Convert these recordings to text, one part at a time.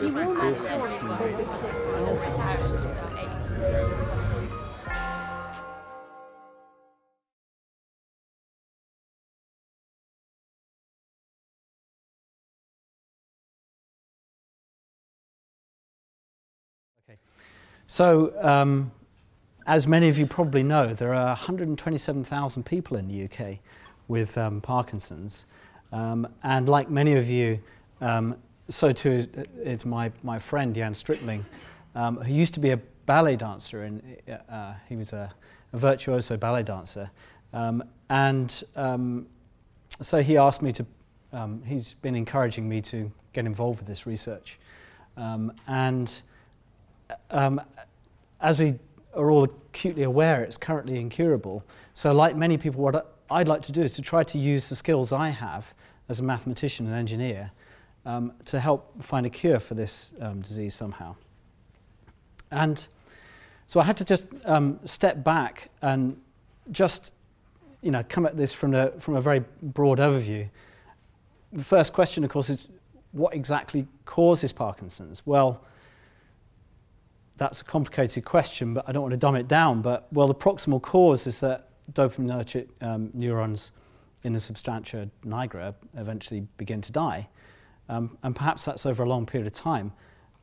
He will. So, um, as many of you probably know, there are 127,000 people in the UK with um, Parkinson's. Um, and like many of you, um, so too is, my, my friend Jan Strickling, um, who used to be a ballet dancer, and uh, he was a, a, virtuoso ballet dancer. Um, and um, so he asked me to, um, he's been encouraging me to get involved with this research. Um, and um, as we are all acutely aware, it's currently incurable. So, like many people, what I'd like to do is to try to use the skills I have as a mathematician and engineer um, to help find a cure for this um, disease somehow. And so I had to just um, step back and just, you know, come at this from a, from a very broad overview. The first question, of course, is what exactly causes Parkinson's? Well, that's a complicated question, but I don't want to dumb it down. But, well, the proximal cause is that dopaminergic um, neurons in the substantia nigra eventually begin to die. Um, and perhaps that's over a long period of time.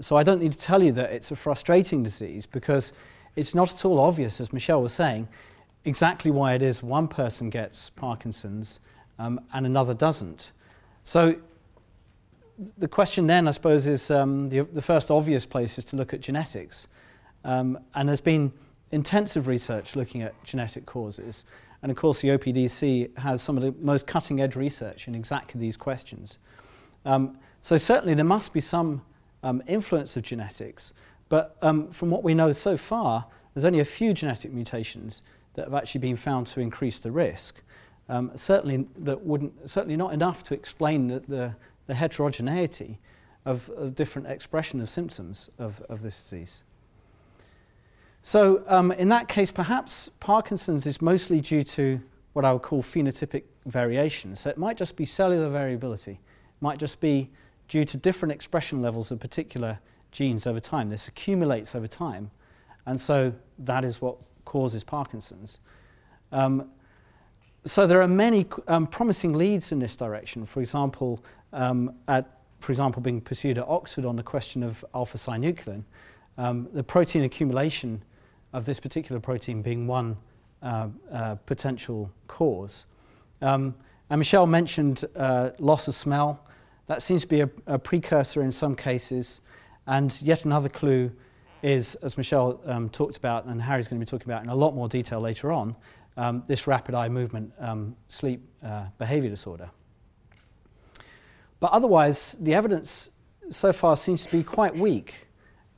So I don't need to tell you that it's a frustrating disease because it's not at all obvious, as Michelle was saying, exactly why it is one person gets Parkinson's um, and another doesn't. So the question then, I suppose, is um, the, the, first obvious place is to look at genetics. Um, and there's been intensive research looking at genetic causes. And of course, the OPDC has some of the most cutting edge research in exactly these questions. Um, so, certainly, there must be some um, influence of genetics. But um, from what we know so far, there's only a few genetic mutations that have actually been found to increase the risk. Um, certainly, that wouldn't, certainly not enough to explain the, the, the heterogeneity of, of, different expression of symptoms of, of this disease. So, um, in that case, perhaps Parkinson's is mostly due to what I would call phenotypic variation. So, it might just be cellular variability, it might just be due to different expression levels of particular genes over time. This accumulates over time, and so that is what causes Parkinson's. Um, so, there are many um, promising leads in this direction. For example, um, at, for example, being pursued at Oxford on the question of alpha synuclein, um, the protein accumulation of this particular protein being one uh, uh, potential cause. Um, and Michelle mentioned uh, loss of smell. That seems to be a, a, precursor in some cases. And yet another clue is, as Michelle um, talked about, and Harry's going to be talking about in a lot more detail later on, um, this rapid eye movement um, sleep uh, behavior disorder. But otherwise, the evidence so far seems to be quite weak.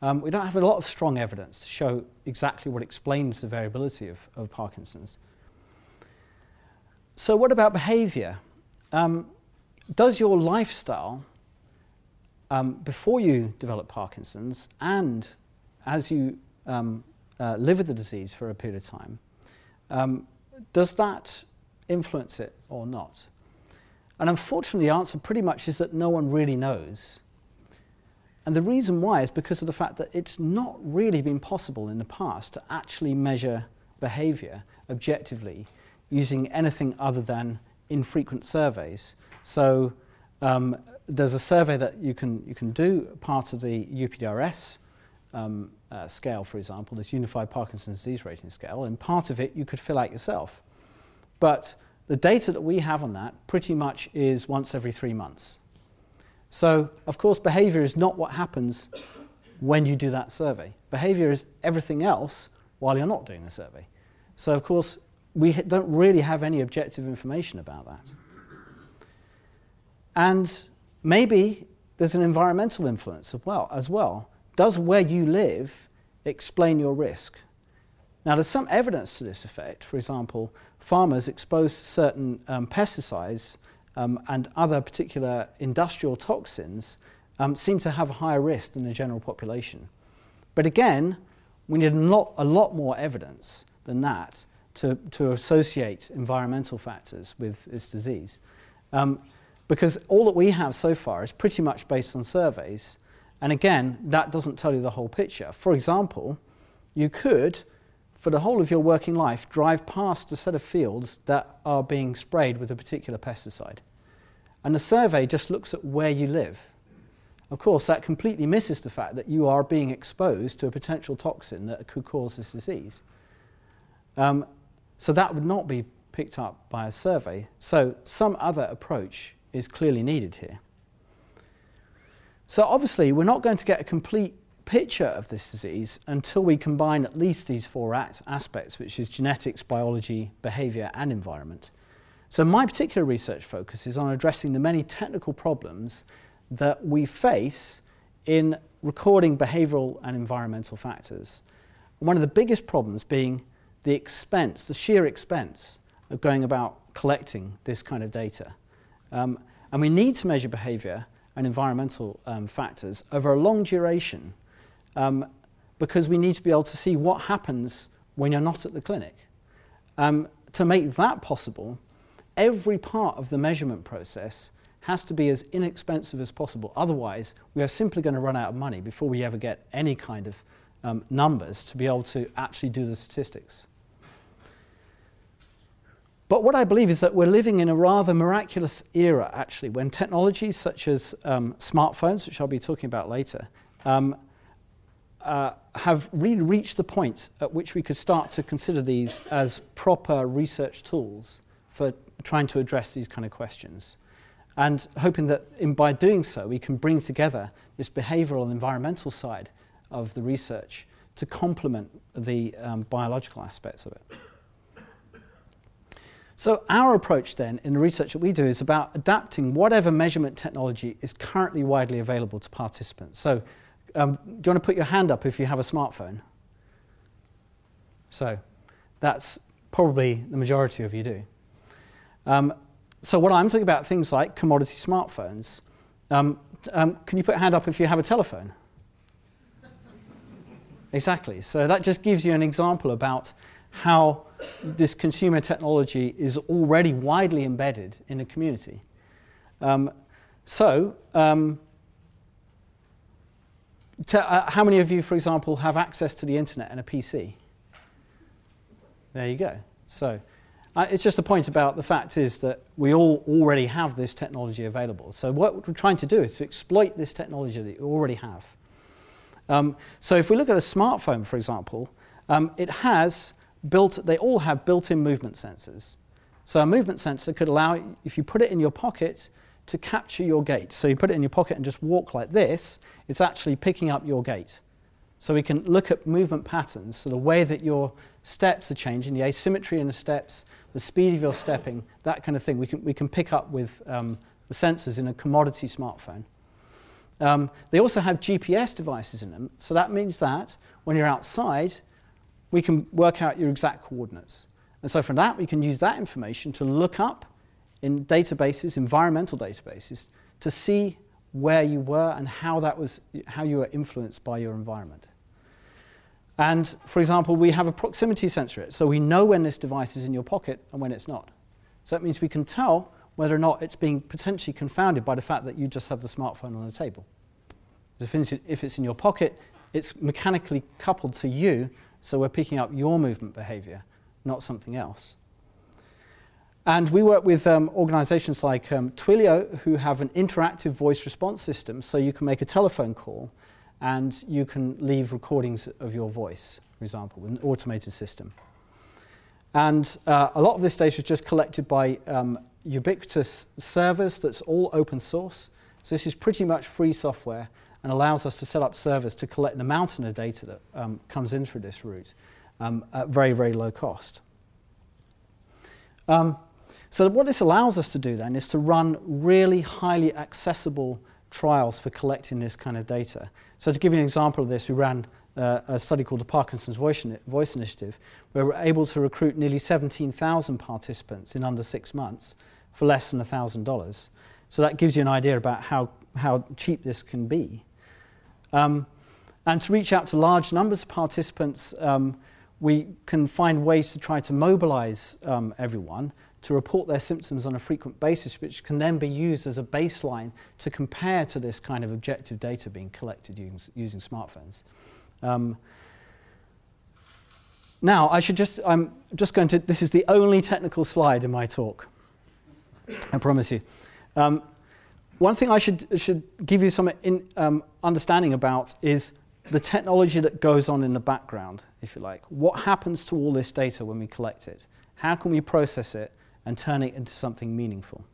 Um, we don't have a lot of strong evidence to show exactly what explains the variability of, of Parkinson's. So, what about behavior? Um, does your lifestyle, um, before you develop Parkinson's and as you um, uh, live with the disease for a period of time, um, does that influence it or not? And unfortunately, the answer pretty much is that no one really knows. And the reason why is because of the fact that it's not really been possible in the past to actually measure behavior objectively using anything other than infrequent surveys. So um, there's a survey that you can, you can do, part of the UPDRS um, uh, scale, for example, this Unified Parkinson's Disease Rating Scale, and part of it you could fill out yourself. But the data that we have on that pretty much is once every three months. So, of course, behavior is not what happens when you do that survey. Behavior is everything else while you're not doing the survey. So, of course, we don't really have any objective information about that. And maybe there's an environmental influence as well. As well. Does where you live explain your risk? Now, there's some evidence to this effect. For example, farmers exposed to certain um, pesticides um, and other particular industrial toxins um, seem to have a higher risk than the general population. But again, we need a lot, a lot more evidence than that to, to associate environmental factors with this disease. Um, because all that we have so far is pretty much based on surveys. And again, that doesn't tell you the whole picture. For example, you could, for the whole of your working life, drive past a set of fields that are being sprayed with a particular pesticide. And the survey just looks at where you live. Of course, that completely misses the fact that you are being exposed to a potential toxin that could cause this disease. Um, so that would not be picked up by a survey. So some other approach is clearly needed here. So obviously, we're not going to get a complete picture of this disease until we combine at least these four aspects, which is genetics, biology, behavior, and environment. So my particular research focus is on addressing the many technical problems that we face in recording behavioral and environmental factors. One of the biggest problems being the expense, the sheer expense of going about collecting this kind of data. Um, and we need to measure behavior and environmental um, factors over a long duration um, because we need to be able to see what happens when you're not at the clinic. Um, to make that possible, every part of the measurement process has to be as inexpensive as possible. Otherwise, we are simply going to run out of money before we ever get any kind of um, numbers to be able to actually do the statistics. But what I believe is that we're living in a rather miraculous era, actually, when technologies such as um, smartphones, which I'll be talking about later, um, uh, have really reached the point at which we could start to consider these as proper research tools for trying to address these kind of questions. And hoping that in, by doing so, we can bring together this behavioral and environmental side of the research to complement the um, biological aspects of it. So, our approach then in the research that we do is about adapting whatever measurement technology is currently widely available to participants. So, um, do you want to put your hand up if you have a smartphone? So, that's probably the majority of you do. Um, so, what I'm talking about things like commodity smartphones. Um, um can you put a hand up if you have a telephone? exactly. So, that just gives you an example about how this consumer technology is already widely embedded in the community. Um, so, um, uh, how many of you, for example, have access to the internet and a PC? There you go. So, uh, it's just a point about the fact is that we all already have this technology available. So, what we're trying to do is to exploit this technology that you already have. Um, so, if we look at a smartphone, for example, um, it has built, they all have built-in movement sensors. So a movement sensor could allow, if you put it in your pocket, to capture your gait. So you put it in your pocket and just walk like this, it's actually picking up your gait. So we can look at movement patterns, so the way that your steps are changing, the asymmetry in the steps, the speed of your stepping, that kind of thing. We can, we can pick up with um, the sensors in a commodity smartphone. Um, they also have GPS devices in them, so that means that when you're outside, we can work out your exact coordinates. And so from that, we can use that information to look up in databases, environmental databases, to see where you were and how, that was, how you were influenced by your environment. And for example, we have a proximity sensor, so we know when this device is in your pocket and when it's not. So that means we can tell whether or not it's being potentially confounded by the fact that you just have the smartphone on the table. If it's in your pocket, it's mechanically coupled to you so we're picking up your movement behavior, not something else. And we work with um, organizations like um, Twilio, who have an interactive voice response system. So you can make a telephone call and you can leave recordings of your voice, for example, with an automated system. And uh, a lot of this data is just collected by um, ubiquitous servers that's all open source. So this is pretty much free software and allows us to set up servers to collect the mountain of data that um, comes in through this route um, at very, very low cost. Um, so what this allows us to do then is to run really highly accessible trials for collecting this kind of data. So to give you an example of this, we ran uh, a study called the Parkinson's Voice, Voice Initiative, where we were able to recruit nearly 17,000 participants in under six months for less than $1,000. So that gives you an idea about how, how cheap this can be. Um, and to reach out to large numbers of participants, um, we can find ways to try to mobilize um, everyone to report their symptoms on a frequent basis, which can then be used as a baseline to compare to this kind of objective data being collected using, using smartphones. Um, now, I should just, I'm just going to, this is the only technical slide in my talk. I promise you. Um, one thing I should, should give you some in, um, understanding about is the technology that goes on in the background, if you like. What happens to all this data when we collect it? How can we process it and turn it into something meaningful?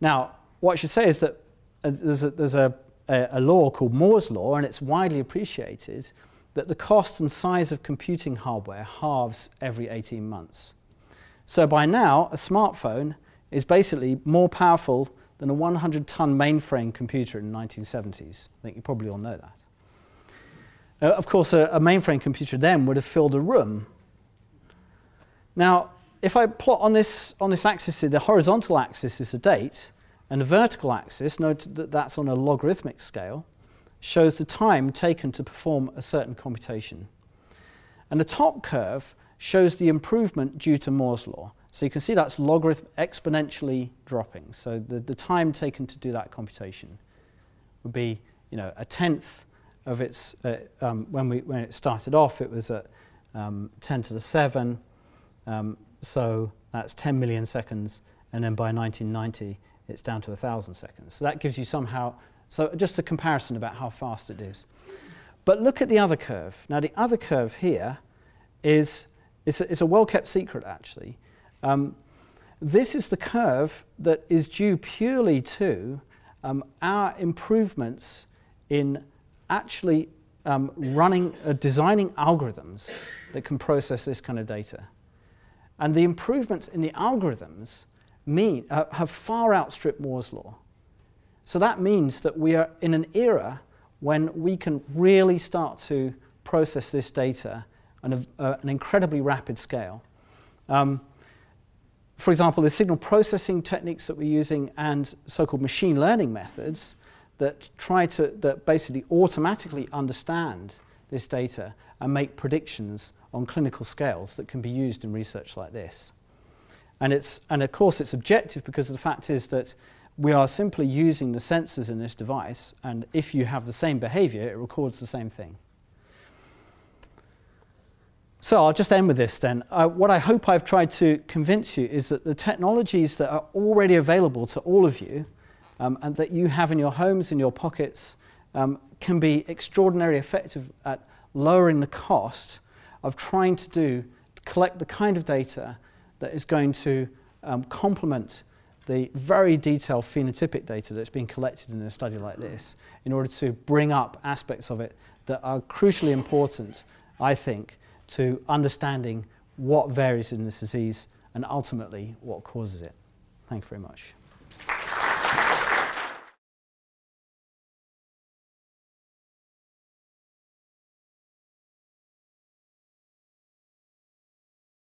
Now, what I should say is that uh, there's, a, there's a, a, a law called Moore's Law, and it's widely appreciated that the cost and size of computing hardware halves every 18 months. So by now, a smartphone is basically more powerful than a 100 ton mainframe computer in the 1970s. I think you probably all know that. Uh, of course, a, a mainframe computer then would have filled a room. Now, if I plot on this, on this axis, the horizontal axis is the date, and the vertical axis, note that that's on a logarithmic scale, shows the time taken to perform a certain computation. And the top curve shows the improvement due to Moore's law. So you can see that's logarithm exponentially dropping. So the, the time taken to do that computation would be you know, a tenth of its, uh, um, when, we, when it started off, it was at um, 10 to the 7. Um, so that's 10 million seconds. And then by 1990, it's down to 1,000 seconds. So that gives you somehow so just a comparison about how fast it is. But look at the other curve. Now, the other curve here is it's a, it's a well kept secret, actually. Um, this is the curve that is due purely to um, our improvements in actually um, running, uh, designing algorithms that can process this kind of data. And the improvements in the algorithms mean, uh, have far outstripped Moore's law. So that means that we are in an era when we can really start to process this data on a, uh, an incredibly rapid scale. Um, for example, the signal processing techniques that we're using and so-called machine learning methods that try to that basically automatically understand this data and make predictions on clinical scales that can be used in research like this. And, it's, and of course, it's objective because the fact is that we are simply using the sensors in this device, and if you have the same behavior, it records the same thing. So I'll just end with this then. Uh, what I hope I've tried to convince you is that the technologies that are already available to all of you um, and that you have in your homes, in your pockets, um, can be extraordinarily effective at lowering the cost of trying to do, to collect the kind of data that is going to um, complement the very detailed phenotypic data that's been collected in a study like this in order to bring up aspects of it that are crucially important, I think, to understanding what varies in this disease and ultimately what causes it. Thank you very much.